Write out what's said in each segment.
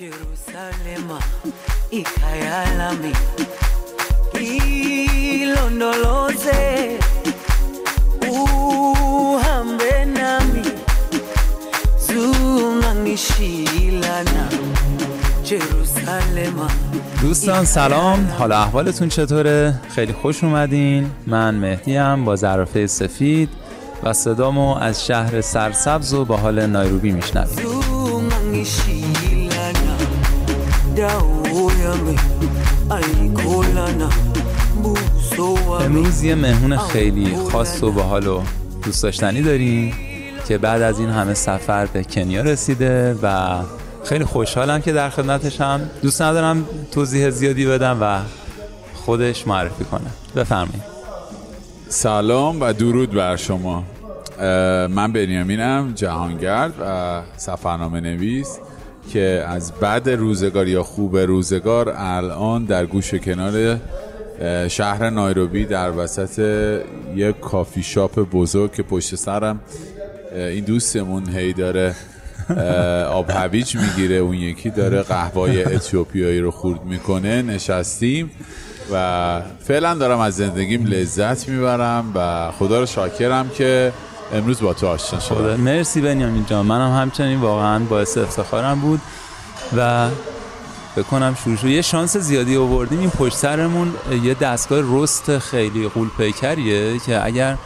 Jerusalema ikayalami ilondoloze uhambe nami. Zungangishilana Jerusalema. دوستان سلام. حالا احوالتون چطوره؟ خیلی خوش اومدین. من مهدیم با ظرافه سفید و صدامو از شهر سرسبز و با حال نایروبی میشنویم. امروز یه مهمون خیلی خاص و باحال و دوست داشتنی داریم که بعد از این همه سفر به کنیا رسیده و خیلی خوشحالم که در خدمتشم دوست ندارم توضیح زیادی بدم و خودش معرفی کنه. بفرمایید. سلام و درود بر شما. من بنیامینم جهانگرد و سفرنامه نویس که از بعد روزگار یا خوب روزگار الان در گوش کنار شهر نایروبی در وسط یک کافی شاپ بزرگ که پشت سرم این دوستمون هی داره آب هویج می‌گیره. اون یکی داره قهوه اتیوپیایی رو خورد می‌کنه. نشستیم و فعلا دارم از زندگیم لذت می‌برم و خدا رو شاکرم که امروز با تو آشنا شدم. مرسی بنیامین جان. منم همچنین واقعا باعث افتخارم بود و بکنم شروع شد. یه شانس زیادی آوردیم. این پشت سرمون یه دستگاه رست خیلی قول پیکریه که اگر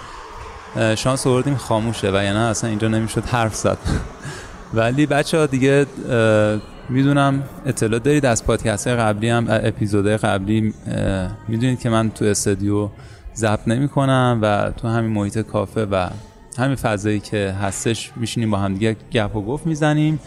شانس آوردیم خاموشه و یعنی اصلا اینجا نمی‌شد حرف زد. ولی بچه ها دیگه می‌دونم اطلاع دارید. از پادکست قبلی هم اپیزودهای قبلی می‌دونید که من تو استودیو ضبط نمی کنم و تو همین محیط کافه و همین فضایی که هستش میشینیم با هم دیگه گپ و گفت می‌زنیم.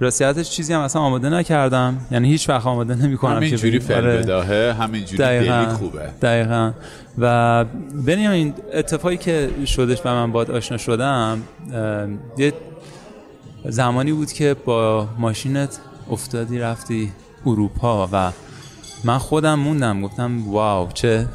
راستیتش چیزی هم اصلا آماده نکردم. یعنی هیچ وقت آماده نمی کنم همینجوری که آره. فلبداهه همینجوری دقیقاً. دلی خوبه. دقیقا. و بنیامین اتفاقی که شدش و من باد آشنا شدم یه زمانی بود که با ماشینت افتادی رفتی اروپا و من خودم موندم. گفتم واو چه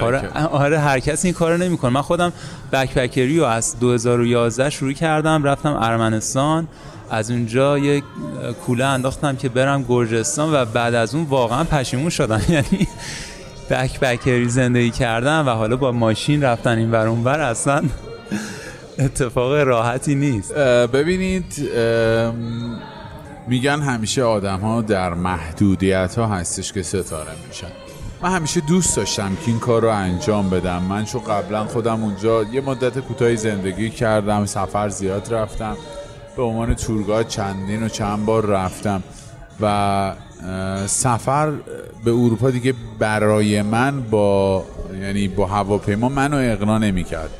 کار. آره هر کسی این کارو نمی‌کنه. من خودم بکپکری رو از 2011 شروع کردم رفتم ارمنستان. از اونجا یک کوله انداختم که برم گرجستان و بعد از اون واقعا پشیمون شدم. یعنی بکپکری زندگی کردم و حالا با ماشین رفتن این ور اون ور اصلا اتفاق راحتی نیست. ببینید میگن همیشه آدم ها در محدودیت ها هستش که ستاره میشن. من همیشه دوست داشتم که این کار رو انجام بدم. من چون قبلا خودم اونجا یه مدت کوتاهی زندگی کردم سفر زیاد رفتم. به عنوان تورگاه چندین و چند بار رفتم. و سفر به اروپا دیگه برای من با یعنی با هواپیما منو اقنا نمی‌کرد.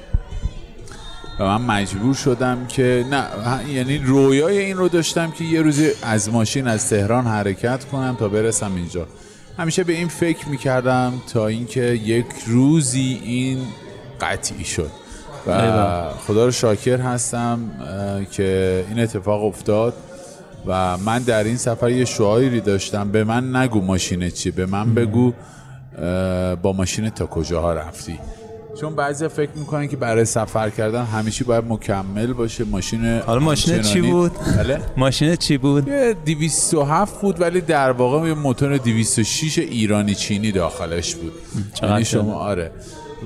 و من مجبور شدم که نه یعنی رویای این رو داشتم که یه روزی از ماشین از تهران حرکت کنم تا برسم اینجا. همیشه به این فکر می‌کردم تا اینکه یک روزی این قطعی شد. و. خدا رو شاکر هستم که این اتفاق افتاد و من در این سفر یه شعاری داشتم. به من نگو ماشین چی به من بگو با ماشین تا کجاها رفتی. چون بعضی فکر می‌کنن که برای سفر کردن همیشه باید مکمل باشه ماشین حالا ماشین چی بود؟ بله. ماشین چی بود؟ یه 207 بود ولی در واقع یه موتور 206 ایرانی چینی داخلش بود. یعنی. شما آره.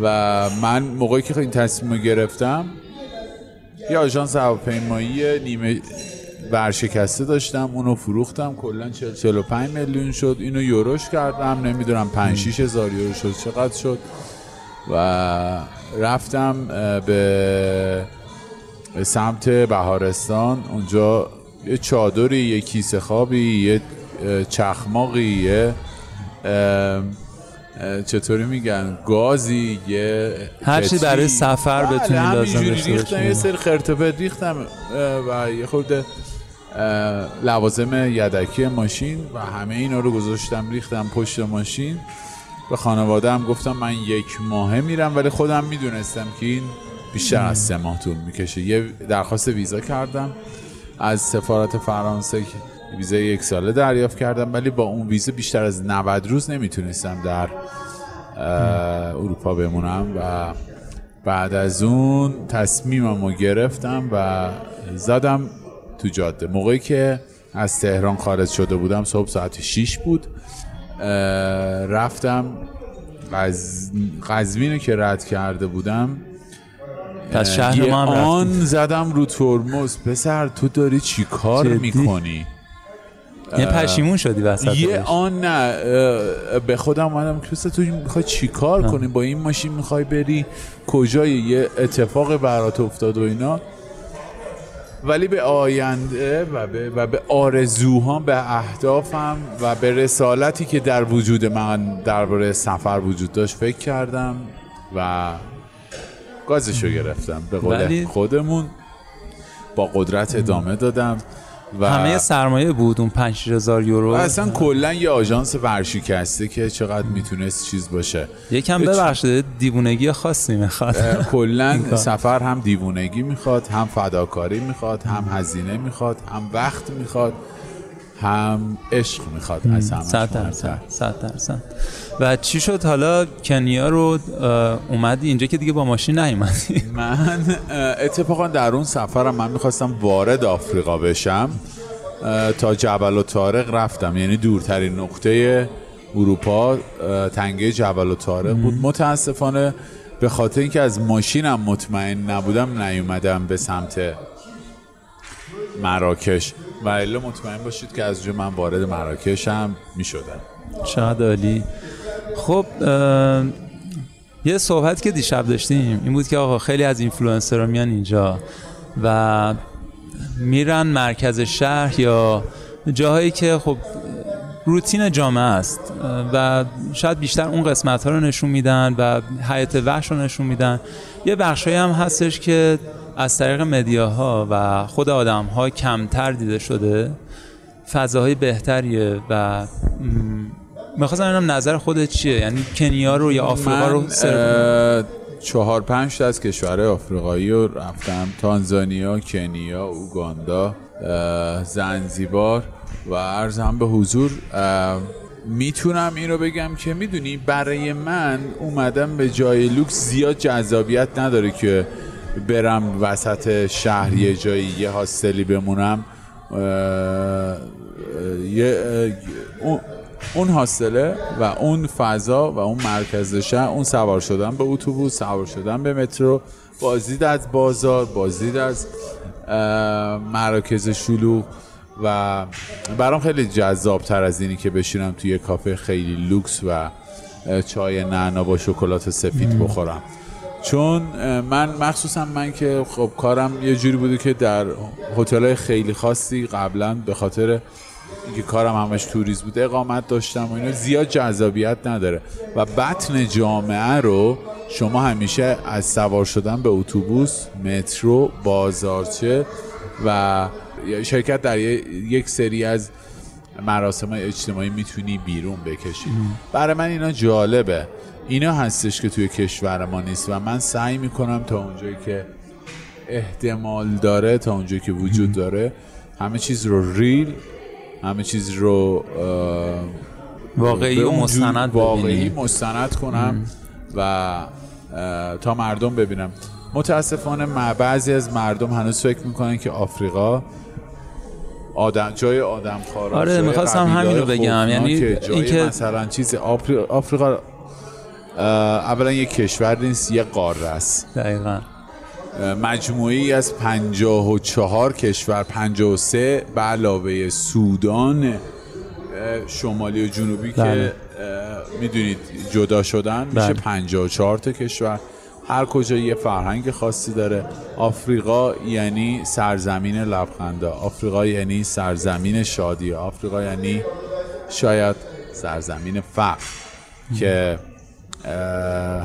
و من موقعی که این تصمیم رو گرفتم یه آژانس هواپیمایی نیمه ورشکسته داشتم اونو فروختم کلا 40 45 میلیون شد. اینو یوروش کردم نمی‌دونم 5 6 هزار یورو شد. چقدر شد؟ و رفتم به سمت بهارستان اونجا یه چادری یه کیسه خوابی یه چخماقی یه چطوری میگن گازی یه هر چی. برای سفر بله، بتونی لازم داشته ریختم. یه سری خرتوپت ریختم و یه خورده لوازم یدکی ماشین و همه اینا رو گذاشتم ریختم پشت ماشین به خانواده هم گفتم من یک ماهه میرم ولی خودم می‌دونستم که این بیشتر از سه ماه طول می‌کشه. یه درخواست ویزا کردم. از سفارت فرانسه ویزا یک ساله دریافت کردم ولی با اون ویزا بیشتر از 90 روز نمی‌تونستم در اروپا بمونم و بعد از اون تصمیمم رو گرفتم و زدم تو جاده. موقعی که از تهران خارج شده بودم صبح ساعت 6 بود. رفتم. قز... قزوین که رد کرده بودم پس شهر ما هم آن رفتیم. زدم رو ترمز. پسر تو داری چی کار جدی؟ می‌کنی؟ یه پشیمون شدی وسط یه آن نه به خودم اومدم که تو می‌خوای چی کار کنی؟ با این ماشین می‌خوای بری؟ کجای یه اتفاق برات افتاد و اینا. ولی به آینده و به, و به آرزوهام به اهدافم و به رسالتی که در وجود من درباره سفر وجود داشت فکر کردم و گازشو گرفتم. به قول خودمون با قدرت ادامه دادم. و همه سرمایه بود اون 5 هزار یورو؟ و اصلا کلا یه آژانس ورشکسته که چقدر می‌تونست چیز باشه. یکم ببخشید دیوونگی خاصی می‌خواد. کلا. سفر هم دیوونگی می‌خواد هم فداکاری می‌خواد هم هزینه می‌خواد هم وقت می‌خواد هم عشق میخاد از صد مهمتر. درصد صد درصد. و چی شد؟ حالا کنیا رو اه، اومدی اینجا که دیگه با ماشین نیومدی من اتفاقا در اون سفرم من می‌خواستم وارد آفریقا بشم. تا جبل و طارق رفتم. یعنی دورترین نقطه اروپا تنگه جبل و طارق بود. متاسفانه به خاطر اینکه از ماشینم مطمئن نبودم نیومدم به سمت مراکش. و الا مطمئن باشید که از اونجا من وارد مراکشم می‌شدم. چقدر عالی. خب یه صحبت که دیشب داشتیم این بود که آقا خیلی از اینفلوئنسرها میان اینجا و میرن مرکز شهر یا جاهایی که خب روتین جامعه است و شاید بیشتر اون قسمت ها رو نشون میدن و حیات وحش رو نشون میدن. یه بخشایی هم هستش که از طریق مدیاها و خود آدم ها کمتر دیده شده. فضاهای بهتریه و می‌خواستم ببینم نظر خودت چیه؟ یعنی کنیا رو یا آفریقا رو چهار پنج تا از کشورهای آفریقایی رو رفتم. تانزانیا، کنیا، اوگاندا، زنزیبار و ارزم به حضور می‌تونم این رو بگم که می‌دونی برای من اومدم به جای لوکس زیاد جذابیت نداره که برم وسط شهر یه جایی یه هاستلی بمونم. یه اون- هاستله و اون فضا و اون مرکز شهر اون سوار شدن به اتوبوس سوار شدن به مترو بازدید از بازار بازدید از مراکز شلوغ و برام خیلی جذاب تر از اینی که بشینم توی یه کافه خیلی لوکس و چای نعنا با شکلات سفید بخورم. چون من مخصوصا من که خب کارم یه جوری بوده که در هتل‌های خیلی خاصی قبلا به خاطر اینکه کارم همش توریست بوده اقامت داشتم و اینا. زیاد جذابیت نداره. و بطن جامعه رو شما همیشه از سوار شدن به اتوبوس مترو بازارچه و شرکت در یک سری از مراسم اجتماعی می‌تونی بیرون بکشی. برای من اینا جالبه. اینا هستش که توی کشور ما نیست و من سعی می‌کنم تا اونجایی که احتمال داره تا اونجایی که وجود داره همه چیز رو ریل همه چیز رو واقعی و مستند واقعی. مستند کنم و تا مردم ببینم متاسفانه بعضی از مردم هنوز فکر می‌کنن که آفریقا آدم جای آدم خارا آره، می‌خواستم همین رو بگم. یعنی اینکه- مثلا چیز آفری- آفریقا اولا یک کشور نیست یک قاره است دقیقا مجموعی از 54 کشور 53 به علاوه سودان شمالی و جنوبی بله. که می‌دونید جدا شدن میشه بله. 54 تا کشور. هر کجا یه فرهنگ خاصی داره. آفریقا یعنی سرزمین لبخندا آفریقا یعنی سرزمین شادی. آفریقا یعنی شاید سرزمین فقر. که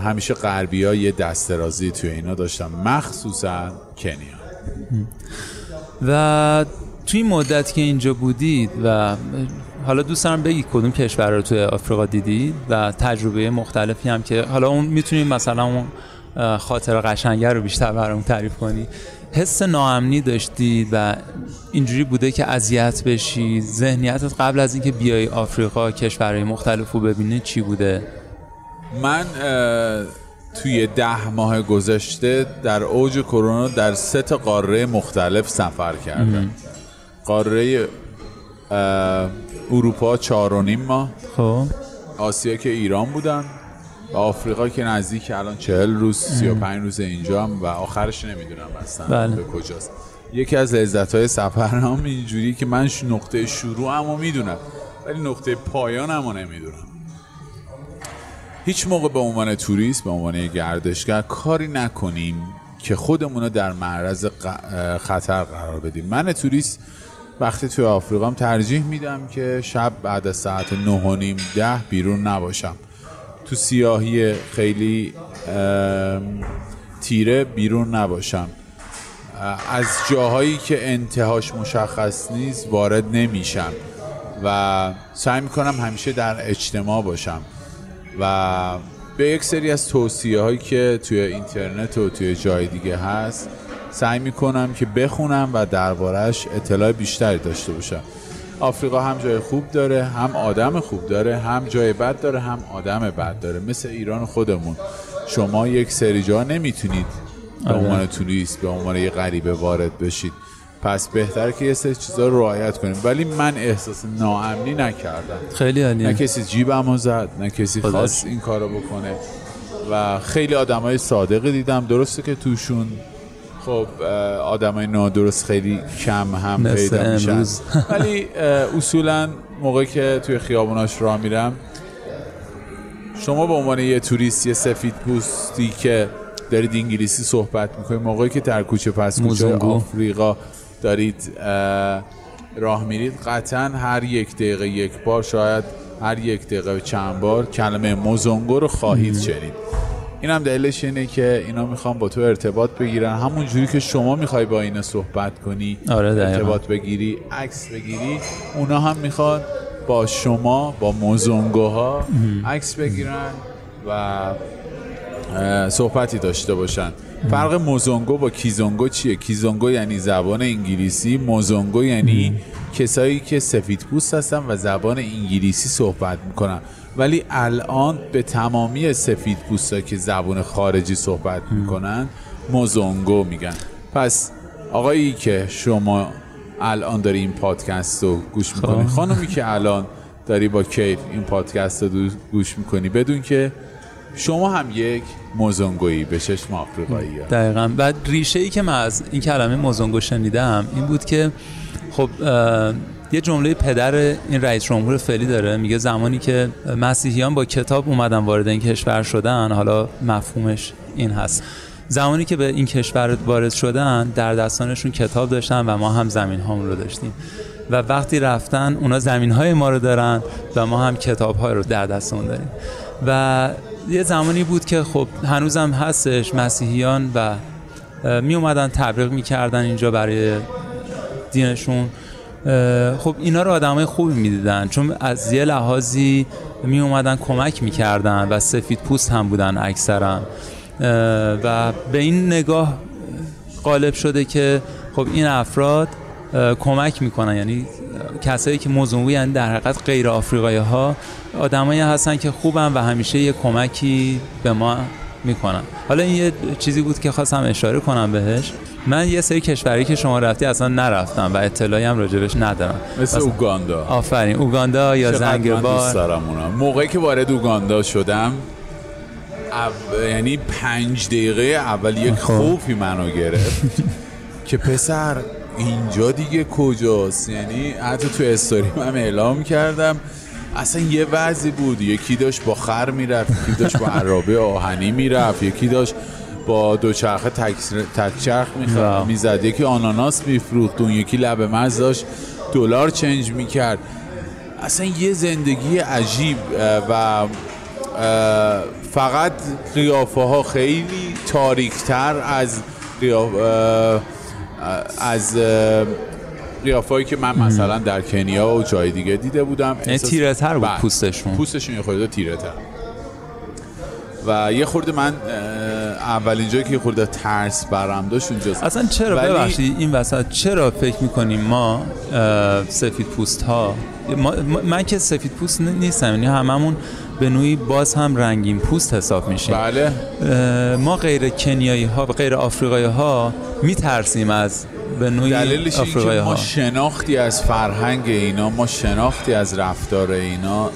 همیشه غربی ها یه دسترازی توی اینا داشتن مخصوصا کنیا. و توی مدت که اینجا بودید و حالا دوست دارم بگی کدوم کشور رو توی آفریقا دیدید و تجربه مختلفی هم که حالا اون می‌تونیم مثلا اون خاطر قشنگه رو بیشتر برام تعریف کنی. حس ناامنی داشتید و اینجوری بوده که اذیت بشی؟ ذهنیتت قبل از اینکه بیای آفریقا کشورهای مختلف رو ببینی چی بوده؟ من توی ده ماه گذشته در اوج کرونا در سه تا قاره مختلف سفر کردم. قاره اروپا چهار و نیم ماه. خب. آسیا که ایران بودن و آفریقا که نزدیک الان چهل روز سی و پنج روز اینجا هم و آخرش نمی‌دونم اصلا بله. به کجاست. یکی از لذت های سفرم اینجوری که من نقطه شروع همو می‌دونم ولی نقطه پایان همو نمی‌دونم. هیچ موقع به عنوان توریست به عنوان گردشگر کاری نکنیم که خودمون رو در معرض خطر قرار بدیم. من توریست وقتی توی آفریقام ترجیح میدم که شب بعد از ساعت نه و نیم ده بیرون نباشم. تو سیاهی خیلی تیره بیرون نباشم. از جاهایی که انتهاش مشخص نیست وارد نمیشم و سعی می‌کنم همیشه در اجتماع باشم. و به یک سری از توصیه هایی که توی اینترنت و توی جای دیگه هست سعی می‌کنم که بخونم و دربارش اطلاع بیشتری داشته باشم. آفریقا هم جای خوب داره هم آدم خوب داره هم جای بد داره هم آدم بد داره. مثل ایران خودمون. شما یک سری جا نمی‌تونید به آره. عنوان توریست به عنوان یه غریبه وارد بشید. پس بهتره که یه سری چیزا رو رعایت کنیم. ولی من احساس ناامنی نکردم. خیلی نه عالیه کسی جیبمو زد نه کسی خواست این کارو بکنه. و خیلی آدمای صادقی دیدم. درسته که توشون خب آدمای نادرست خیلی کم هم پیدا میشن. ولی اصولا موقعی که توی خیابوناش راه میرم شما به عنوان یه توریست یه سفید پوستی که دارید انگلیسی صحبت می‌کنید موقعی که در کوچه پس کوچه. آفریقا دارید اه، راه میرید قطعا هر یک دقیقه یک بار شاید هر یک دقیقه چند بار کلمه موزونگو رو خواهید شنید. این هم دلیلش اینه که اینا می‌خوان با تو ارتباط بگیرن. همون جوری که شما می‌خوای با اینا صحبت کنی آره، دقیقاً. ارتباط بگیری عکس بگیری اونا هم می‌خوان با شما با موزونگوها عکس بگیرن و صحبتی داشته باشن. فرق موزونگو با کیزونگو چیه؟ کیزونگو یعنی زبان انگلیسی موزونگو یعنی کسایی که سفید پوست هستن و زبان انگلیسی صحبت می‌کنن. ولی الان به تمامی سفید پوستا که زبان خارجی صحبت می‌کنن موزونگو میگن. پس آقایی که شما الان داری این پادکست رو گوش می‌کنی خانومی که الان داری با کیف این پادکست رو گوش می‌کنی بدون که شما هم یک موزونگویی به چشم آفریقایی. دقیقا. و ریشه ای که من از این کلمه موزونگو شنیدم این بود که خب یه جمله پدر این رئیس جمهور فعلی داره میگه زمانی که مسیحیان با کتاب اومدن وارد این کشور شدن حالا مفهومش این هست. زمانی که به این کشور وارد شدن در دستانشون کتاب داشتن و ما هم زمین هامون رو داشتیم. و وقتی رفتن اونا زمین های ما رو دارن و ما هم کتاب های رو در دستمون داریم. و یه زمانی بود که خب هنوزم هستش مسیحیان و می اومدن تبلیغ می‌کردن اینجا برای دینشون. خب اینا رو آدمای خوبی می‌دیدن چون از یه لحاظی می اومدن کمک می‌کردن و سفید پوست هم بودن اکثرا. و به این نگاه غالب شده که خب این افراد کمک می‌کنن. یعنی کسایی که موضوعی یعنی در حقیقت غیر آفریقایی ها آدمایی هستن که خوبن و همیشه یه کمکی به ما می‌کنن. حالا این یه چیزی بود که خواستم اشاره کنم بهش. من یه سری کشوری که شما رفتی اصلا نرفتم و اطلاعی هم راجبش ندارم. مثل اوگاندا. آفرین. اوگاندا یا زنگبار. موقعی که وارد اوگاندا شدم او... یعنی پنج دقیقه اول یک خب. خوفی منو گرفت که پسر اینجا دیگه کجاست؟ یعنی حتی تو استوری هم اعلام کردم. اصلا یه وضعی بود. یکی داشت با خر می‌رفت یکی داشت با عرابه آهنی می‌رفت یکی داشت با دوچرخه تک- تکچرخ واو. می‌زد. یکی آناناس میفروخت اون یکی لب مز داشت. دلار چنج می‌کرد. اصلا یه زندگی عجیب و فقط قیافه ها خیلی تاریکتر از قیاف اه، از قیافه هایی که من مثلا در کنیا و جای دیگه دیده بودم یعنی تیره تر بود بله. پوستشون. پوستشون یه خورده تیره تر و یه خورده من اولین جایی که یه خورده ترس برم داشت اونجاست. اصلا چرا؟ ولی- ببخشید این وسط چرا فکر می‌کنیم ما سفید پوست ها ما- من که سفید پوست نیستم یعنی هممون به نوعی باز هم رنگین پوست حساب میشیم بله. ما غیر کنیایی ها و غیر آفریقایی ها میترسیم از به نوعی دلیلش آفریقایی ما ها شناختی از فرهنگ اینا ما شناختی از رفتار اینا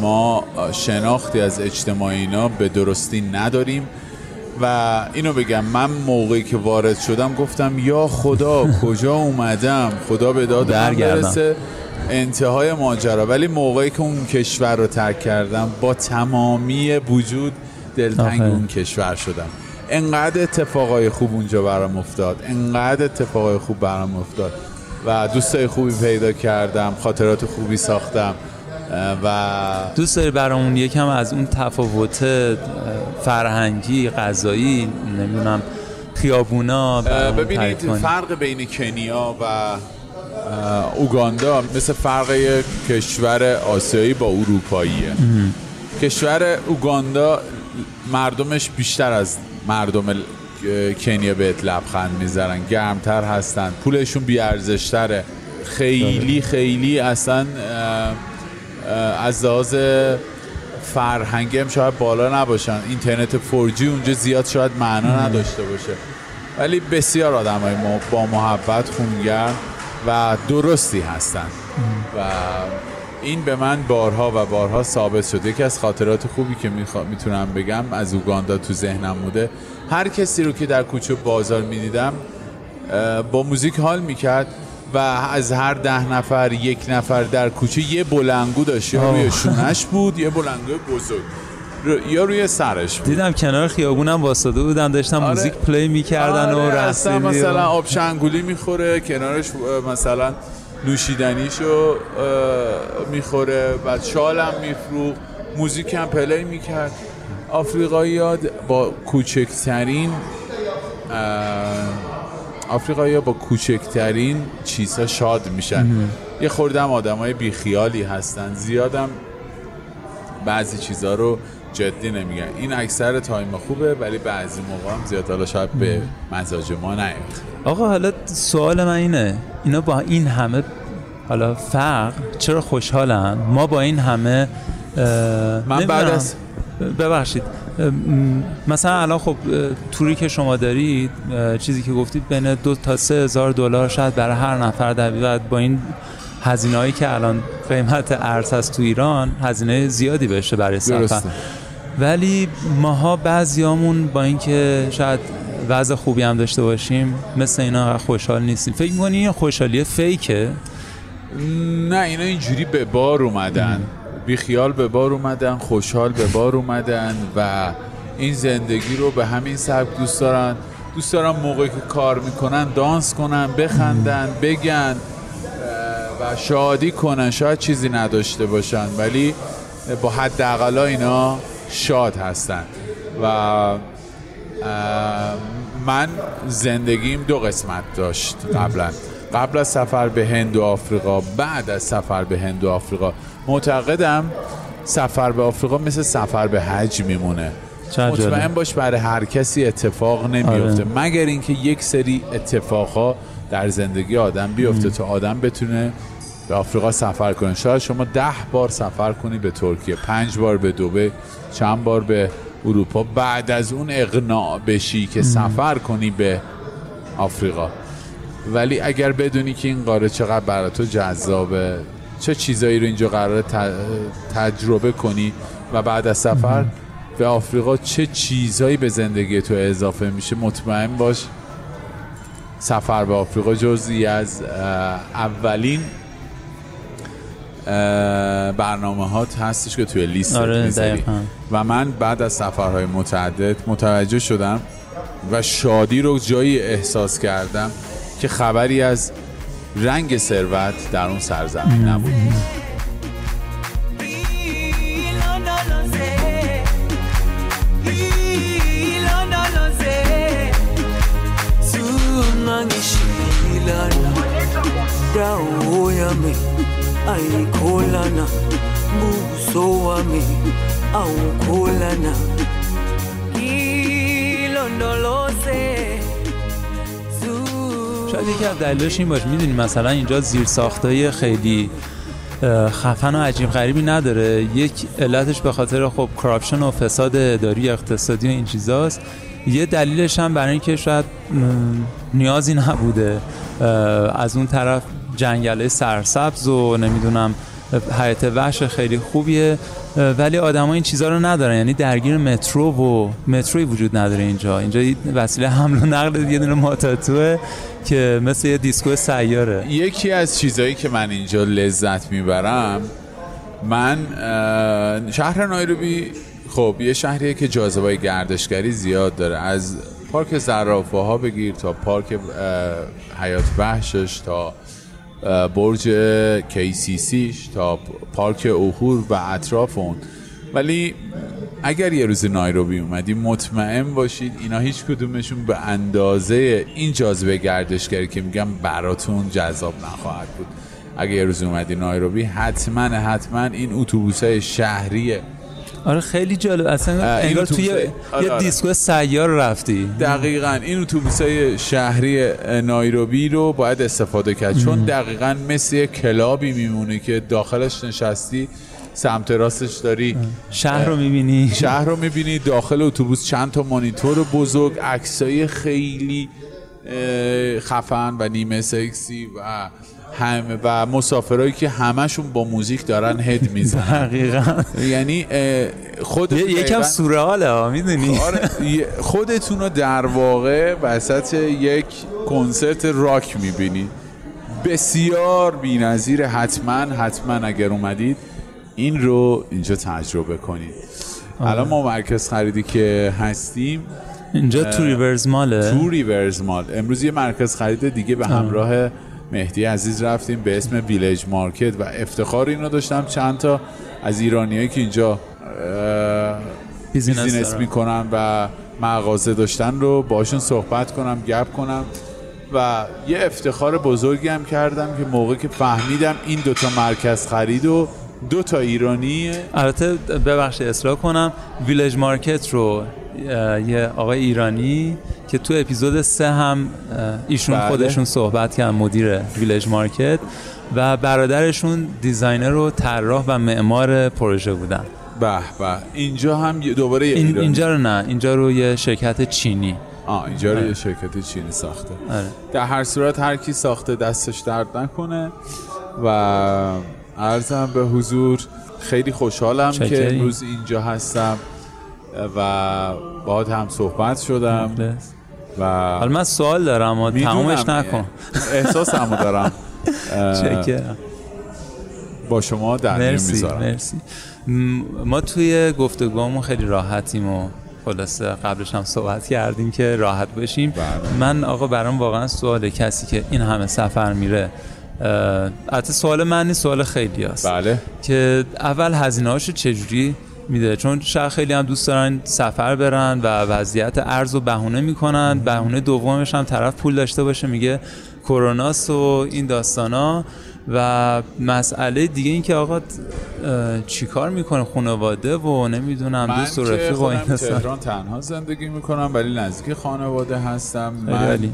ما شناختی از اجتماع اینا به درستی نداریم. و اینو بگم من موقعی که وارد شدم گفتم یا خدا کجا اومدم؟ خدا به داد من. برسه. انتهای ماجرا ولی موقعی که اون کشور رو ترک کردم با تمامی وجود دلتنگ آخه. اون کشور شدم انقدر اتفاقای خوب اونجا برام افتاد انقدر اتفاقای خوب برام افتاد و دوستای خوبی پیدا کردم خاطرات خوبی ساختم و دوست داری برامون یکم از اون تفاوت فرهنگی غذایی نمی‌دونم خیابونا ببینید؟ فرق بین کنیا و اوگاندا مثل فرق کشور آسیایی با اروپاییه. کشور اوگاندا مردمش بیشتر از مردم کنیا بهت لبخند می‌زنن. گرمتر هستن. پولشون بیارزشتره. خیلی خیلی اصلا از لحاظ فرهنگی هم شاید بالا نباشن. اینترنت 4G اونجا زیاد شاید معنا نداشته باشه. ولی بسیار آدم های با محبت خونگرم. و درستی هستن. و این به من بارها و بارها ثابت شده یکی از خاطرات خوبی که میخوا... می‌تونم بگم از اوگاندا تو ذهنم بوده. هر کسی رو که در کوچه بازار می‌دیدم با موزیک حال می‌کرد و از هر ده نفر یک نفر در کوچه یه بلندگو داشت. روی شونش بود یه بلندگو بزرگ. رو- یا روی سرش بود. دیدم کنار خیابونم واسطه بودن داشتن آره. موزیک play می‌کردن و آره، و- مثلا آب شنگولی می‌خوره کنارش مثلا نوشیدنیشو می‌خوره. و شالم میفروخت موزیک هم play می‌کرد. آفریقایی ها با کوچکترین آفریقایی ها با کوچکترین چیزها شاد میشن. یه خوردم آدم های بیخیالی هستن. زیادم بعضی چیزها رو جدی نمیگن این اکثر تایم خوبه ولی بعضی موقع هم زیاد حالا شاید به مزاج ما نیاد. آقا حالا سوال من اینه. اینا با این همه حالا فرق چرا خوشحالن؟ ما با این همه من بعد. از ببخشید. مثلا الان خب توری که شما دارید چیزی که گفتید بین دو تا سه هزار دلار شاید برای هر نفر در با این هزینه هایی که الان قیمت ارز هست تو ایران هزینه زیادی بشه برای سفر ولی ماها بعضیامون با اینکه شاید وضع خوبی هم داشته باشیم مثل اینا خوشحال نیستیم. فکر می‌کنی این خوشحالی فیکه؟ نه اینا اینجوری به بار اومدن. بیخیال به بار اومدن خوشحال به بار اومدن و این زندگی رو به همین سبک دوست دارن. دوست دارن موقعی که کار می‌کنن دانس کنن بخندن بگن و شادی کنن. شاید چیزی نداشته باشن ولی با حداقل اینا شاد هستن. و من زندگیم دو قسمت داشت قبلا. قبل از سفر به هند و آفریقا بعد از سفر به هند و آفریقا. معتقدم سفر به آفریقا مثل سفر به حج میمونه. مطمئن باش برای هر کسی اتفاق نمیفته آره. مگر اینکه یک سری اتفاقها در زندگی آدم بیفته تا آدم بتونه به آفریقا سفر کنه. شاید شما ده بار سفر کنی به ترکیه پنج بار به دوبه چند بار به اروپا. بعد از اون اقناع بشی که سفر کنی به آفریقا. ولی اگر بدونی که این قاره چقدر برای تو جذابه چه چیزایی رو اینجا قرار تجربه کنی و بعد از سفر به آفریقا چه چیزایی به زندگی تو اضافه میشه مطمئن باش. سفر به آفریقا جزئی از اولین برنامه هات هستش که توی لیست آره،. و من بعد از سفرهای متعدد متوجه شدم و شادی رو جایی احساس کردم که خبری از رنگ ثروت در اون سرزمین نبود. Buso wami awukholana. شاید یکی از دلیلش این باشه. می‌دونی مثلا اینجا زیر ساختای خیلی خفن و عجیب غریبی نداره. یک علتش به خاطر خب کراپشن و فساد اداری اقتصادی و این چیزاست. یه دلیلش هم برای اینکه شاید نیازی نبوده از اون طرف جنگله سرسبز و نمی‌دونم حیات وحش خیلی خوبیه ولی آدما این چیزها رو ندارن. یعنی درگیر مترو و متروی وجود نداره اینجا. اینجا وسیله حمل و نقل یه دونه ماتاتوه که مثل یه دیسکو سیاره. یکی از چیزهایی که من اینجا لذت می‌برم من شهر نایروبی خب یه شهریه که جاذبه گردشگری زیاد داره. از پارک زرافه ها بگیر تا پارک حیات وحشش تا برج KCCش تا پارک اوهور و اطراف اون. ولی اگر یه روز نایروبی اومدی مطمئن باشید اینا هیچ کدومشون به اندازه این جاذبه گردشگری که میگم براتون جذاب نخواهد بود. اگر یه روز اومدی نایروبی حتما حتما این اتوبوس های شهریه آره خیلی جالب. اصلا انگار توی آره یه آره. دیسکو سیار رفتی. دقیقا. این اتوبوس های شهری نایروبی رو باید استفاده کرد. چون دقیقا مثل یه club ی میمونه که داخلش نشستی سمت راستش داری. شهر رو می‌بینی. شهر رو می‌بینی داخل اتوبوس چند تا مانیتور بزرگ عکسای خیلی خفن و نیمه سکسی و همه و مسافرایی که همشون با موزیک دارن head می‌زنن. دقیقا. یعنی یه- یکم سورئاله ها می‌دونی؟ آره خودتون رو در واقع وسط یک کنسرت راک می‌بینید بسیار بی‌نظیر حتما حتما اگر اومدید این رو اینجا تجربه کنید. الان ما مرکز خریدی که هستیم اینجا Two Rivers Mall ه. Two Rivers Mall. امروز یه مرکز خرید دیگه به همراه مهدی عزیز رفتیم به اسم Village Market و افتخار اینو داشتم. چند تا از ایرانیایی که اینجا business. می‌کنن و مغازه داشتن رو باشون صحبت کنم گپ کنم و یه افتخار بزرگی هم کردم که موقع که فهمیدم این دوتا مرکز خرید و دو تا ایرانیه البته ببخشید اصلاح کنم. Village Market رو یه آقای ایرانی که تو اپیزود سه هم ایشون بله. خودشون صحبت کردن مدیر Village Market و برادرشون دیزاینر و طراح و معمار پروژه بودن. به به. اینجا هم دوباره یه این اینجا رو نه اینجا رو یه شرکت چینی. آه اینجا رو یه شرکت چینی ساخته. آره. در هر صورت هر کی ساخته دستش درد نکنه و عرضم به حضور خیلی خوشحالم که چکریم. امروز اینجا هستم. و باهات هم صحبت شدم. و حالا من سوال دارم و تمامش نکن. احساس همو دارم. با شما در مرسی می‌ذارم. مرسی. ما توی گفتگوامون خیلی راحتیم و خلاصه قبلش هم صحبت کردیم که راحت باشیم. بله. من آقا برام واقعا سوال کسی که این همه سفر میره البته سوال من نیست سوال خیلی هست. بله. که اول هزینه هاشو چجوری میده. چون شاید خیلی هم دوست دارن سفر برن و وضعیت ارز و بهونه می‌کنن. بهونه دومش هم طرف پول داشته باشه میگه کروناست و این داستانا. و مسئله دیگه این که آقا چیکار می‌کنه خانواده و نمی‌دونم دوست و رفیق و این. تهران تنها زندگی می‌کنم ولی نزدیک خانواده هستم. من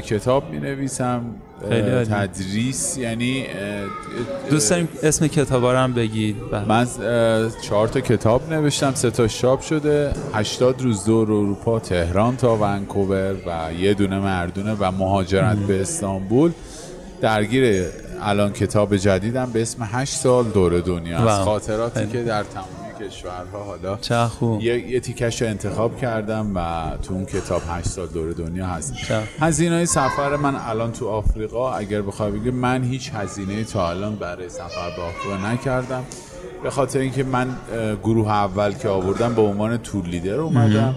کتاب می نویسم خیلی عالی. تدریس یعنی دوست داریم اسم کتابا رو هم بگید بله. من چهار تا کتاب نوشتم سه تا چاپ شده 80 روز دور اروپا تهران تا ونکوور و یه دونه مردونه و مهاجرت به استانبول درگیر الان کتاب جدیدم به اسم 8 سال دور دنیا از. خاطراتی. که در تمامی کشورها حالا چه خوب. یه, یه تیکش رو انتخاب کردم و تو اون کتاب 8 سال دور دنیا هست. هزینه های سفر من الان تو آفریقا اگر بخوای بگی من هیچ هزینه تا الان برای سفر به آفریقا نکردم. به خاطر اینکه من گروه اول که آوردم به عنوان تور لیدر اومدم.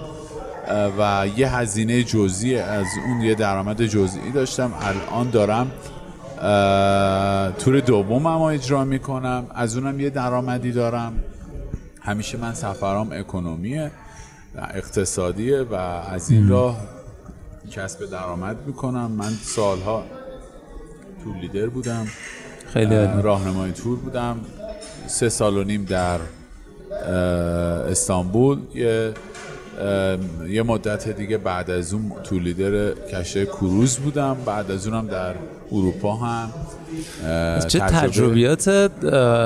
و یه هزینه جزئی از اون یه درآمد جزئی داشتم. الان دارم تور دومم رو اجرا می‌کنم. از اونم یه درآمدی دارم. همیشه من سفرام اکنومیه و اقتصادیه و از این راه کسب درآمد می‌کنم. من سالها تور لیدر بودم. خیلی. راهنمای تور بودم. سه سال و نیم در استانبول. یه یه مدت دیگه بعد از اون تو لیدر کشتی کروز بودم. بعد از اونم در اروپا هم چه تجربیات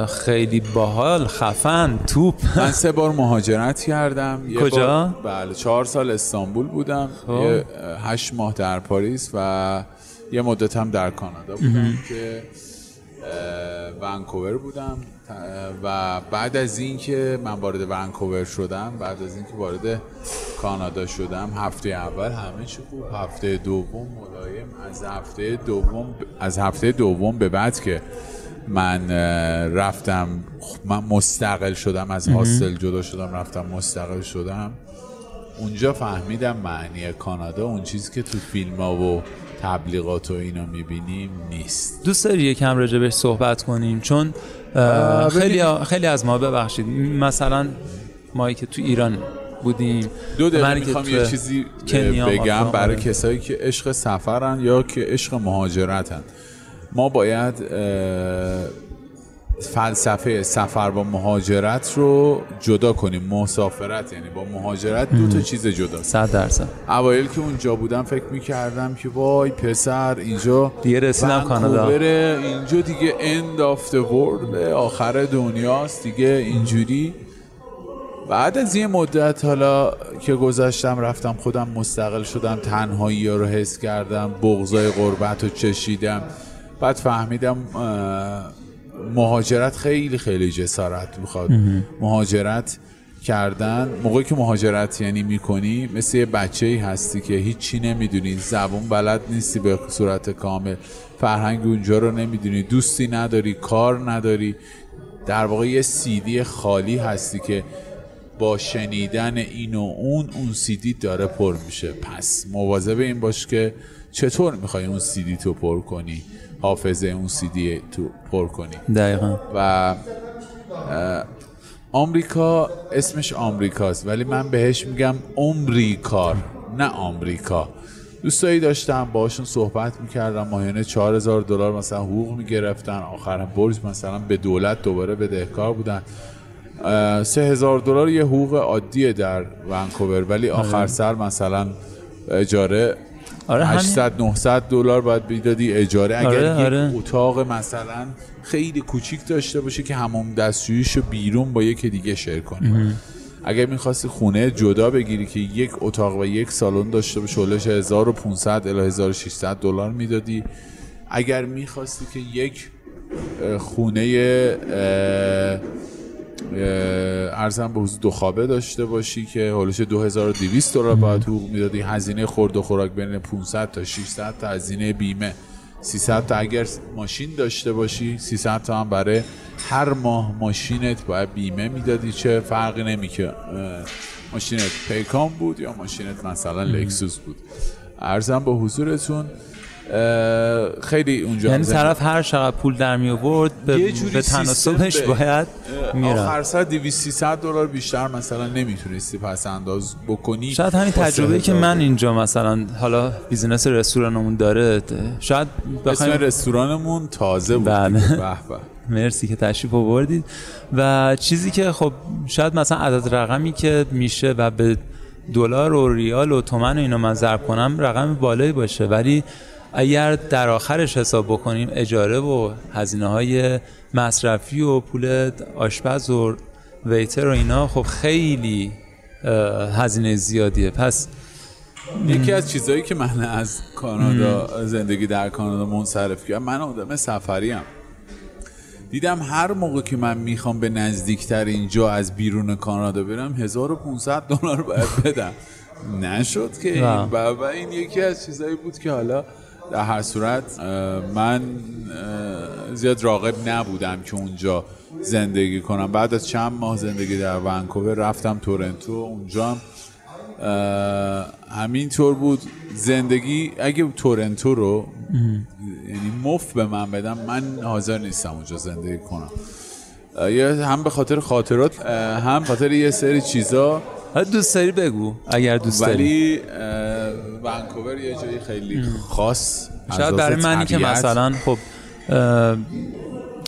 خیلی باحال خفن توپ. من سه بار مهاجرت کردم. کجا؟ بله چهار سال استانبول بودم. خب. یه هشت ماه در پاریس و یه مدت هم در کانادا بودم که ونکوور بودم. و بعد از اینکه من وارد ونکوور شدم بعد از اینکه وارد کانادا شدم هفته اول همه چی خوب. هفته دوم ملایم. از هفته دوم از هفته دوم به بعد که من رفتم من مستقل شدم از هاستل جدا شدم رفتم مستقل شدم. اونجا فهمیدم معنی کانادا اون چیزی که تو فیلم ها و تبلیغات و اینا می‌بینیم نیست. دوست داری یکم راجع بهش صحبت کنیم؟ چون خیلی خیلی از ما ببخشید مثلا ما که تو ایران بودیم دو دقیقه می‌خوام یه چیزی کنیا، بگم برای آره. کسایی که عشق سفرن یا که عشق مهاجرتن ما باید فلسفه سفر با مهاجرت رو جدا کنیم. مسافرت یعنی با مهاجرت دو تا چیز جداست صد درصد. اوایل که اونجا بودم فکر می‌کردم که وای پسر اینجا دیگه رسیدم کانادا. اینجا دیگه end of the world آخر دنیاست دیگه اینجوری. بعد از یه مدت حالا که گذاشتم رفتم خودم مستقل شدم تنهایی ها رو حس کردم بغضای غربت رو چشیدم. بعد فهمیدم مهاجرت خیلی خیلی جسارت می‌خواد. مهاجرت کردن موقعی که مهاجرت یعنی می‌کنی مثل یه بچه ای هستی که هیچی نمی‌دونی زبون بلد نیستی به صورت کامل فرهنگ اونجا رو نمی‌دونی دوستی نداری کار نداری. در واقع یه سیدی خالی هستی که با شنیدن این و اون اون سیدی داره پر میشه. پس مواظب این باش که چطور می‌خوای اون سیدی تو پر کنی؟ حافظه اون سیدی تو پر کنی. دقیقا. و آمریکا اسمش آمریکاست ولی من بهش میگم آمریکار نه آمریکا. دوستایی داشتم باشون صحبت می‌کردم ماهانه 4000 دلار مثلا حقوق می‌گرفتن آخر برج مثلا به دولت دوباره بدهکار بودن. سه هزار دلار یه حقوق عادیه در ونکوور ولی آخر سر مثلا اجاره آره همین. 800 900 دلار باید بیدادی اجاره. اگر آره، یک آره. اتاق مثلا خیلی کوچیک داشته باشه که همون دستشوییشو بیرون با یک دیگه شیر کنی. اگر می‌خواستی خونه جدا بگیری که یک اتاق و یک سالن داشته باشه حولش 1500 الی 1600 دلار می‌دادی. اگر می‌خواستی که یک خونه ارزم به حضور دو خوابه داشته باشی که حولش 2200 دلار باید حقوق می‌دادی. هزینه خورد و خوراک بین 500 تا 600 تا هزینه بیمه. 300 تا اگر ماشین داشته باشی 300 تا هم برای هر ماه ماشینت باید بیمه می‌دادی چه فرقی نمی‌کنه ماشینت پیکان بود یا ماشینت مثلا لکسوس بود. ارزم به حضورتون خیلی اونجا یعنی طرف هر چقدر پول در می آورد به, به تناسبش باید میره آخر سر 200 300 دلار بیشتر مثلا نمی‌تونستی پس انداز بکنی. شاید همین تجربه که 3000 من اینجا مثلا حالا بیزینس رستورانمون داره شاید اسم بخوایم رستورانمون تازه بود بله. به. مرسی که تشریف آوردید. و چیزی که خب شاید مثلا عدد رقمی که میشه و به دلار و ریال و تومن و اینا من ضرب کنم رقم بالایی باشه. ولی اگر در آخرش حساب بکنیم اجاره و هزینه های مصرفی و پول آشپز و ویتر و اینا خب خیلی هزینه زیادیه. پس یکی از چیزهایی که من از کانادا زندگی در کانادا منصرف کردم من آدم سفریم. دیدم هر موقع که من می‌خوام به نزدیکتر اینجا از بیرون کانادا برم 1500 دلار باید بدم. نشد که این و این یکی از چیزهایی بود که حالا در هر صورت من زیاد راغب نبودم که اونجا زندگی کنم. بعد از چند ماه زندگی در ونکوور رفتم تورنتو. اونجا هم اه، همینطور بود. زندگی اگه تورنتو رو یعنی مفت به من بدم من حاضر نیستم اونجا زندگی کنم. یه هم به خاطر خاطرات هم خاطر یه سری چیزا. دوست داری بگو اگر دوست داری. ولی ونکوور یه جایی خیلی خاص. شاید برای منی که. مثلا خب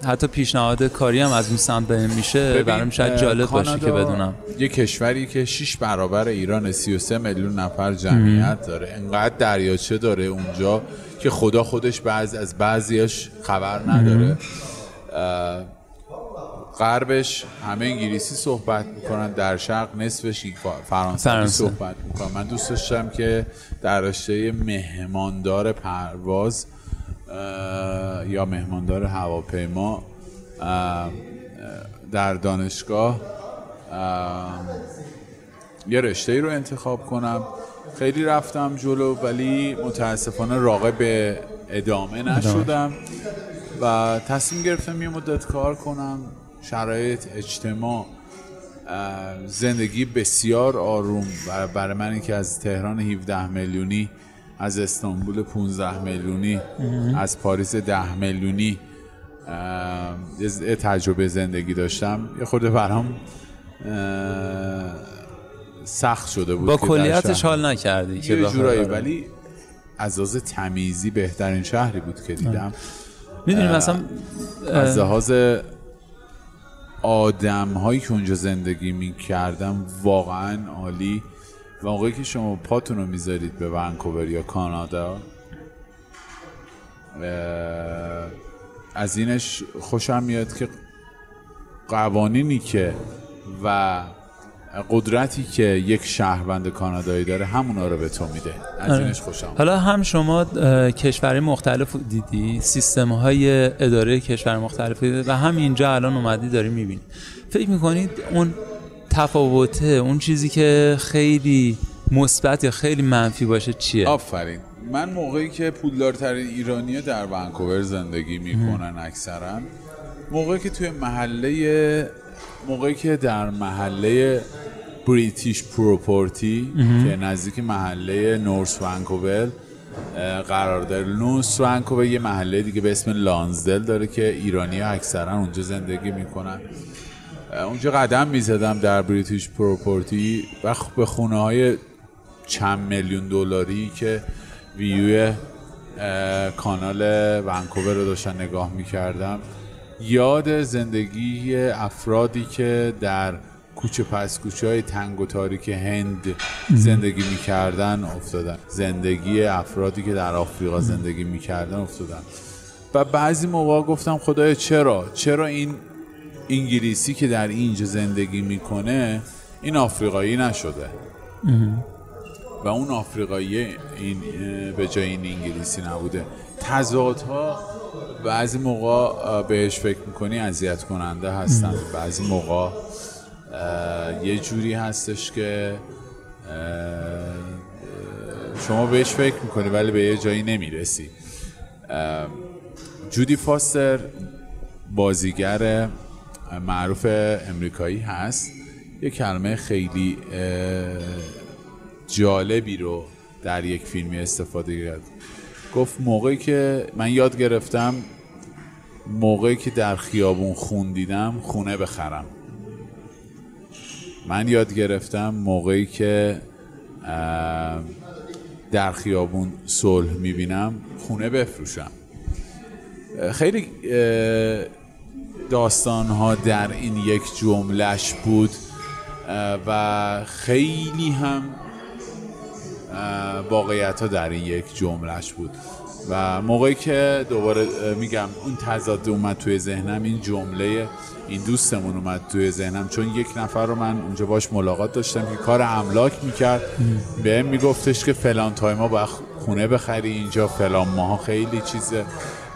حتی پیشنهاد کاری هم از اون سمت بهم میشه. برام شاید جالب باشه که بدونم. یه کشوری که 6 برابر ایران 33 میلیون نفر جمعیت داره. انقدر دریاچه داره اونجا که خدا خودش بعض از بعضیاش خبر نداره. غربش همه انگلیسی صحبت می‌کنن در شرق نصفش فرانسوی. صحبت می‌کنن. من دوست داشتم که در رشته مهماندار پرواز یا مهماندار هواپیما در دانشگاه اه، یه رشته ای رو انتخاب کنم. خیلی رفتم جلو ولی متاسفانه راغب به ادامه. نشدم و تصمیم گرفتم یه مدت کار کنم. شرایط اجتماع زندگی بسیار آروم و برای من که از تهران 17 میلیونی از استانبول 15 میلیونی از پاریس 10 میلیونی تجربه زندگی داشتم یه خورده برام سخت شده بود با کلیتش حال نکردی که یه جورایی. ولی از لحاظ تمیزی بهترین شهری بود که دیدم می‌دونی مثلا از لحاظ آدم هایی که اونجا زندگی می کردم واقعا عالی. و موقعی که شما پاتون رو می‌ذارید به ونکوور یا کانادا از اینش خوشم میاد که قوانینی که و قدرتی که یک شهروند کانادایی داره همونا رو به تو میده. از آره. اینش خوشم حالا هم شما کشورهای مختلف دیدی سیستم های اداره کشور مختلف دیدی و هم اینجا الان اومدی داری می‌بینی. فکر می‌کنید اون تفاوته اون چیزی که خیلی مثبت یا خیلی منفی باشه چیه؟ آفرین. من موقعی که پولدارترین ایرانی در ونکوور زندگی می‌کنن اکثرا موقعی که توی محله موقعی که در محله British Property که نزدیک محله North Vancouver اه، قرار داره. North Vancouver یه محله دیگه به اسم Lonsdale داره که ایرانی ها اکثرا اونجا زندگی می‌کنن. اونجا قدم می‌زدم در British Property و به خونه های چند میلیون دلاری که ویوی اه، کانال ونکوور رو داشتن نگاه می‌کردم. یاد زندگی افرادی که در کوچه پس کوچه های تنگ و تاریک هند زندگی می‌کردن افتادن. زندگی افرادی که در آفریقا زندگی می‌کردن افتادن. و بعضی موقع گفتم خدایا چرا؟ چرا این انگلیسی که در اینجا زندگی می‌کنه این آفریقایی نشده؟ و اون آفریقایی این به جای این انگلیسی نبوده. تضادها بعضی موقع بهش فکر می‌کنی اذیت کننده هستن بعضی موقع یه جوری هستش که شما بهش فکر می‌کنی ولی به یه جایی نمی‌رسی. جودی فاستر بازیگر معروف امریکایی هست. یه کلمه خیلی جالبی رو در یک فیلمی استفاده کرد. گفت موقعی که من یاد گرفتم موقعی که در خیابون خون دیدم خونه بخرم. من یاد گرفتم موقعی که در خیابون صلح می‌بینم خونه بفروشم. خیلی داستان ها در این یک جملش بود و خیلی هم واقعیت ها در این یک جملش بود. و موقعی که دوباره میگم اون تضاد اومد توی ذهنم این جمله این دوستمون اومد توی ذهنم چون یک نفر رو من اونجا باش ملاقات داشتم که کار املاک می‌کرد. بهم میگفتش که فلان تایما باید خونه بخری اینجا فلان ماها خیلی چیزه.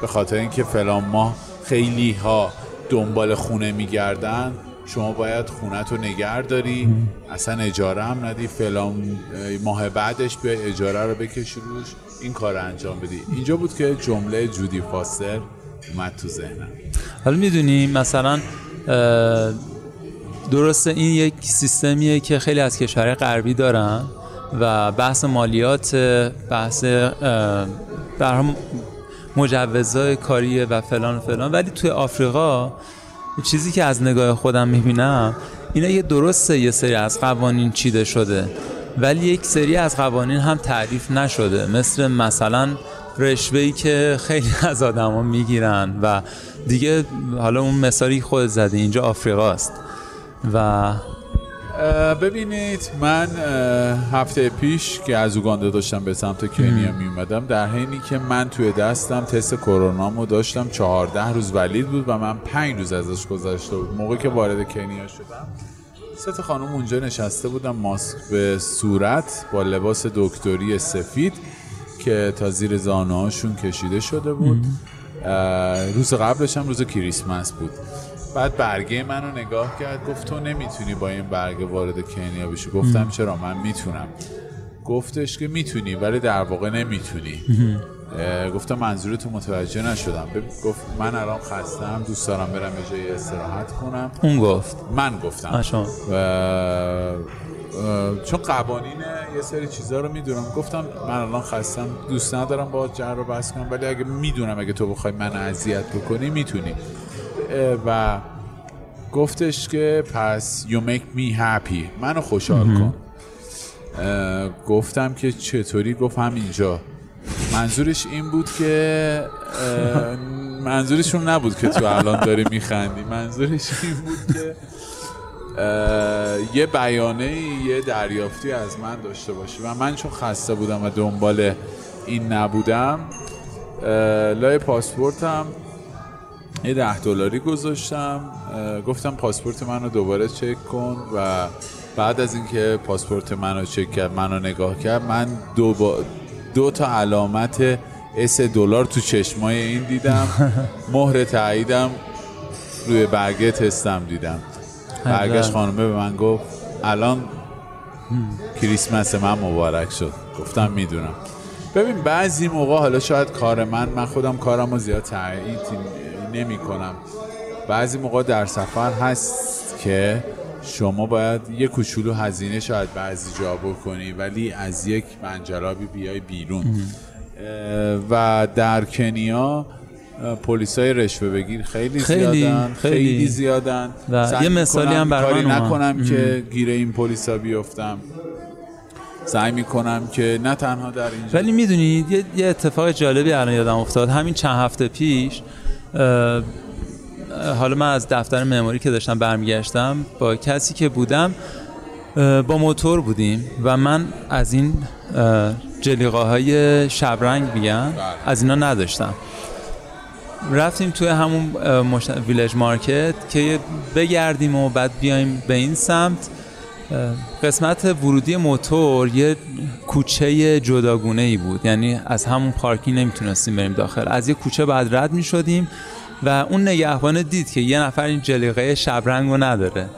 به خاطر اینکه فلان ماه خیلی ها دنبال خونه میگردن شما باید خونت رو نگر داری. اصلا اجاره هم ندی. فلان اه، ماه بعدش به اجاره رو بکشی روش. این کار رو انجام بدی. اینجا بود که جمله جودی فاستر اومد تو ذهنم. حالا می‌دونی مثلا درسته این یک سیستمیه که خیلی از کشورهای غربی دارن و بحث مالیات بحث مجوزهای کاریه و فلان و فلان. ولی توی آفریقا چیزی که از نگاه خودم می‌بینم اینا یه درسته یه سری از قوانین چیده شده ولی یک سری از قوانین هم تعریف نشده. مثل مثلا رشوهی که خیلی از آدما می‌گیرن و دیگه حالا اون مثالی خود زدی اینجا آفریقاست و ببینید من هفته پیش که از اوگاندا داشتم به سمت کنیا می اومدم در حینی که من توی دستم تست کرونامو داشتم چهارده روز ولید بود و من پنج روز ازش گذشته بود. موقعی که وارد کنیا شدم سه تا خانم اونجا نشسته بودم ماسک به صورت با لباس دکتری سفید که تا زیر زانوهاشون کشیده شده بود. روز قبلش هم روز کریسمس بود. بعد برگه منو نگاه کرد گفت تو نمی‌تونی با این برگه وارد کنیا بشی. گفتم چرا؟ من می‌تونم. گفتش که می‌تونی ولی در واقع نمی‌تونی. گفتم منظورتو متوجه نشدم. گفت من الان خستم دوست دارم برم یه جایی استراحت کنم. اون گفت؟ من گفتم. اه، چون قوانین یه سری چیزا رو می‌دونم. گفتم من الان خستم دوست ندارم با جر رو بس کنم ولی اگه می‌دونم اگه تو بخوای من اذیت بکنی می‌تونی. و گفتش که پس you make me happy. منو خوشحال کن. گفتم که چطوری؟ گفت همینجا. منظورش این بود که منظورشون نبود که تو الان داری میخندی. منظورش این بود که یه بیانه یه دریافتی از من داشته باشی. و من چون خسته بودم و دنبال این نبودم لای پاسپورتم یه ده دلاری گذاشتم. گفتم پاسپورت منو دوباره چک کن و بعد از اینکه پاسپورت منو چک کرد منو نگاه کرد من دو, با دو تا علامت اس دلار تو چشمای این دیدم. مهر تاییدم روی برگه تستم دیدم. برگشت خانمه به من گفت الان کریسمس من مبارک شد. گفتم می‌دونم. ببین بعضی موقع حالا شاید کار من من خودم کارم رو زیاد تایید نمی کنم. بعضی موقع در سفر هست که شما باید یه کوچولو هزینه شاید بعضی جا بکنی ولی از یک منجلابی بیای بیرون. و در کنیا پلیس های رشوه بگیر خیلی, خیلی، زیادن خیلی. خیلی زیادن. و یه مثالی هم برای کاری. نکنم که گیر این پلیسا بیفتم. سعی می‌کنم که نه تنها در اینجا ولی می‌دونید یه, یه اتفاق جالبی الان یادم افتاد. همین چند هفته پیش حالا من از دفتر معماری که داشتم برمیگشتم با کسی که بودم با موتور بودیم و من از این جلیقه های شبرنگ میگن از اینا نداشتم رفتیم توی همون. ویلج مارکت که بگردیم و بعد بیایم به این سمت قسمت ورودی موتور یه کوچه جداگونه ای بود. یعنی از همون پارکی نمی‌تونستیم بریم داخل. از یه کوچه بعد رد می‌شدیم و اون نگهبان دید که یه نفر این جلیقه شبرنگ رو نداره.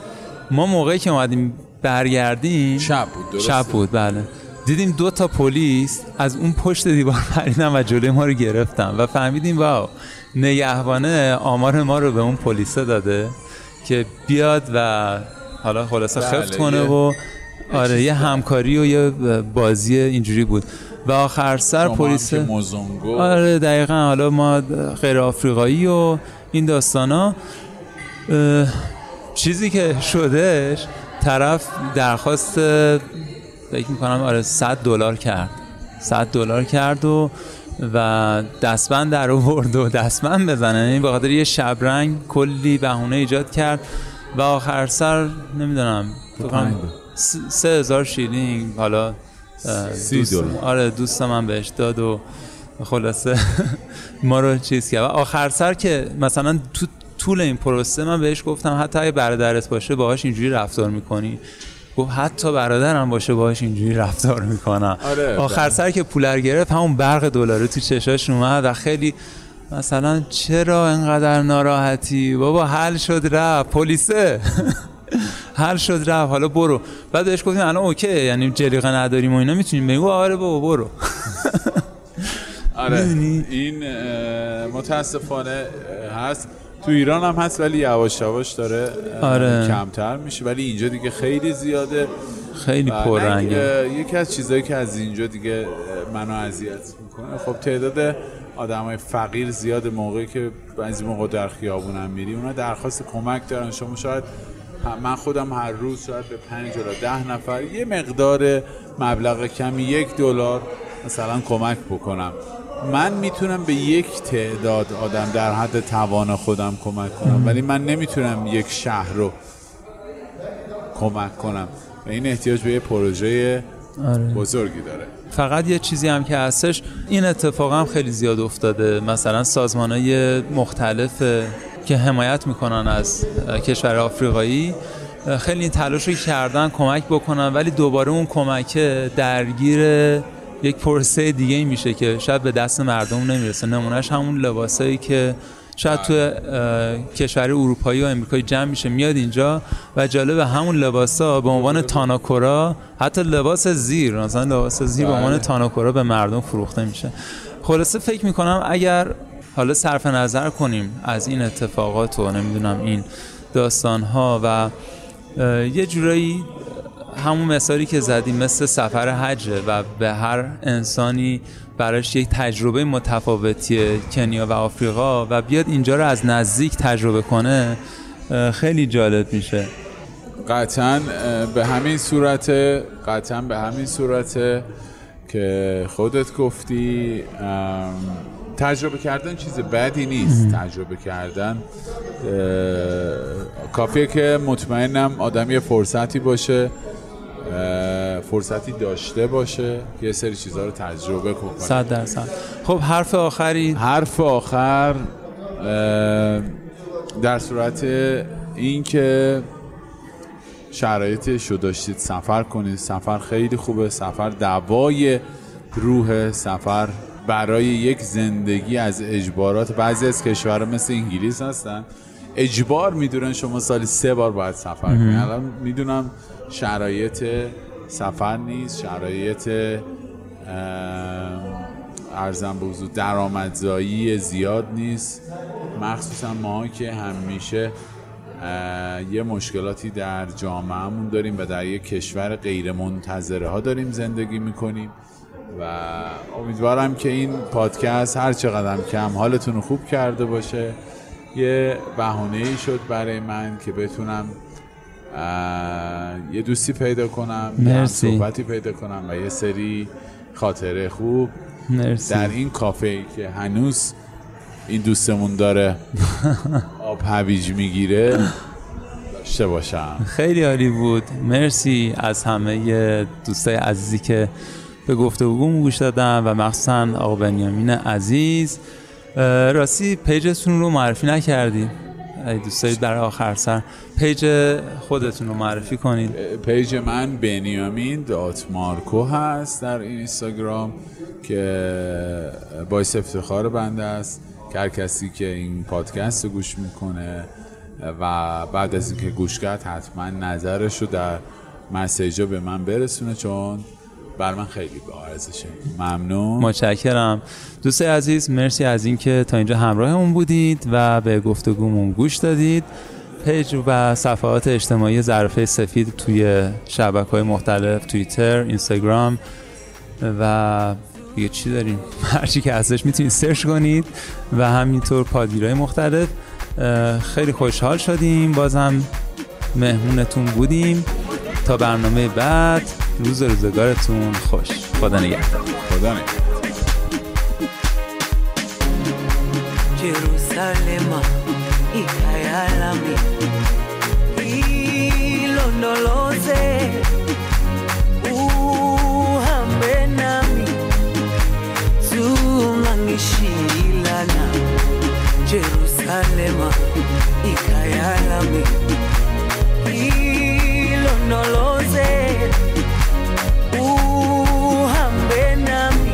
ما موقعی که اومدیم برگردیم شب بود درسته. شب بود بله. دیدیم دو تا پلیس از اون پشت دیوار پریدن و جلوی ما رو گرفتن و فهمیدیم واو نگهبانه آمار ما رو به اون پلیسه داده که بیاد و حالا خلاصه بله، خفت کنه یه- و آره یه همکاری و یه بازی اینجوری بود. و آخر سر پلیس آره دقیقا. حالا ما غیر آفریقایی و این داستانا. چیزی که شدهش طرف درخواست فکر می‌کنم آره 100 دلار کرد. 100 دلار کرد و و دستبند در آورد و دستبند بزنه. یعنی به خاطر یه شبرنگ کلی بهونه ایجاد کرد. و آخر سر نمی‌دونم سه هزار شیلینگ حالا سی دلار. آره دوست من بهش داد و خلاصه ما رو چیز کرد و آخر سر که مثلا تو طول این پروسه من بهش گفتم حتی اگه برادرت باشه باهاش اینجوری رفتار می‌کنی گفت حتی برادرم باشه باهاش اینجوری رفتار می‌کنم آره، آخر بله. سر که پولر گرفت همون برق دلاری تو چشاش اومد و خیلی مثلا چرا انقدر ناراحتی؟ بابا حل شد رفت. پلیسه. حل شد رفت. حالا برو. بعد بهش گفتیم الان اوکی یعنی جلیقه نداریم و اینا. می‌تونیم بگو آره بابا برو. آره؟ این متاسفانه هست. تو ایران هم هست ولی یواش یواش داره آره. کمتر میشه. ولی اینجا دیگه خیلی زیاده. خیلی پررنگه. یکی از چیزهایی که از اینجا دیگه منو اذیت می‌کنه. خب تعداد آدمای فقیر زیاد موقعی که بعضی موقع در خیابونم میری اونا درخواست کمک دارن. شما شاید من خودم هر روز شاید به پنج یا ده نفر یه مقدار مبلغ کمی یک دلار مثلا کمک بکنم. من می‌تونم به یک تعداد آدم در حد توان خودم کمک کنم ولی من نمی‌تونم یک شهر رو کمک کنم. و این احتیاج به یه پروژه آره. بزرگی داره. فقط یه چیزی هم که هستش این اتفاق هم خیلی زیاد افتاده. مثلا سازمان های مختلف که حمایت می‌کنن از کشور آفریقایی خیلی این تلاش رو کردن کمک بکنن ولی دوباره اون کمک درگیر یک پروسه دیگه میشه که شاید به دست مردم نمی‌رسه. نمونهش همون لباسایی که شاید تو کشور اروپایی و امریکایی جمع میشه میاد اینجا و جالب همون لباسا به عنوان تاناکورا حتی لباس زیر مثلا لباس زیر به عنوان بله. تاناکورا به مردم فروخته میشه. خلاصه فکر می‌کنم اگر حالا صرف نظر کنیم از این اتفاقات و نمی‌دونم این داستان ها و یه جورایی همون مثالی که زدیم مثل سفر حجه و به هر انسانی براش یک تجربه متفاوتیه کنیا و آفریقا و بیاد اینجا رو از نزدیک تجربه کنه خیلی جالب میشه. قطعا به همین صورت قطعا به همین صورت که خودت گفتی تجربه کردن چیز بدی نیست. تجربه کردن کافیه که مطمئنم آدم یه فرصتی باشه. فرصتی داشته باشه یه سری چیزها رو تجربه کنه. صد درصد. خب حرف آخری؟ حرف آخر در صورت اینکه شرایطش رو داشتید سفر کنید. سفر خیلی خوبه. سفر دوای روح. سفر برای یک زندگی از اجبارات. بعضی از کشورها مثل انگلیس هستن. اجبار می‌دونن شما سالی سه بار باید سفر کنید. الان می‌دونم شرایط سفر نیست شرایط ارزم به حضور درآمدزایی زیاد نیست. مخصوصا ما که همیشه یه مشکلاتی در جامعهمون داریم و در یک کشور غیر منتظره ها داریم زندگی می‌کنیم و امیدوارم که این پادکست هر چقدر کم حالتون رو خوب کرده باشه. یه بهانه ای شد برای من که بتونم یه دوستی پیدا کنم یه مرسی. صحبتی پیدا کنم و یه سری خاطره خوب. مرسی. در این کافه ای که هنوز این دوستمون داره آب هویج می‌گیره داشته باشم. خیلی عالی بود. مرسی از همه دوستای عزیزی که به گفتگومون گوش دادن و مخصوصا آقا بنیامین عزیز. راستی page تون رو معرفی نکردیم. اگه دوست دارید برای آخر سر page خودتون رو معرفی کنید. page من بنیامین dot مارکو هست در اینستاگرام که باعث افتخار بنده است که هر کسی که این پادکست رو گوش می‌کنه و بعد از اینکه گوش کرد حتما نظرش رو در message ا به من برسونه چون بر من خیلی با ارزشه ممنون. متشکرم. دوستای عزیز مرسی از اینکه تا اینجا همراهمون بودید و به گفتگومون گوش دادید. page و صفحات اجتماعی ظرفه سفید توی شبکه های مختلف توییتر اینستاگرام و دیگه چی داریم؟ هرچی که هستش می‌تونید search کنید و همینطور پادگیرهای مختلف. خیلی خوشحال شدیم. بازم مهمونتون بودیم. تا برنامه بعد. روز روزگارتون خوش. خدا نگهدار. خدا نگهدار. کیرو سالم ای خیالمی uhambe nami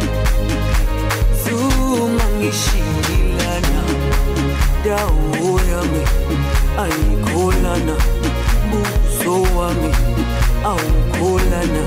zungangishilana dawo yami ayikholana buso wami awukholana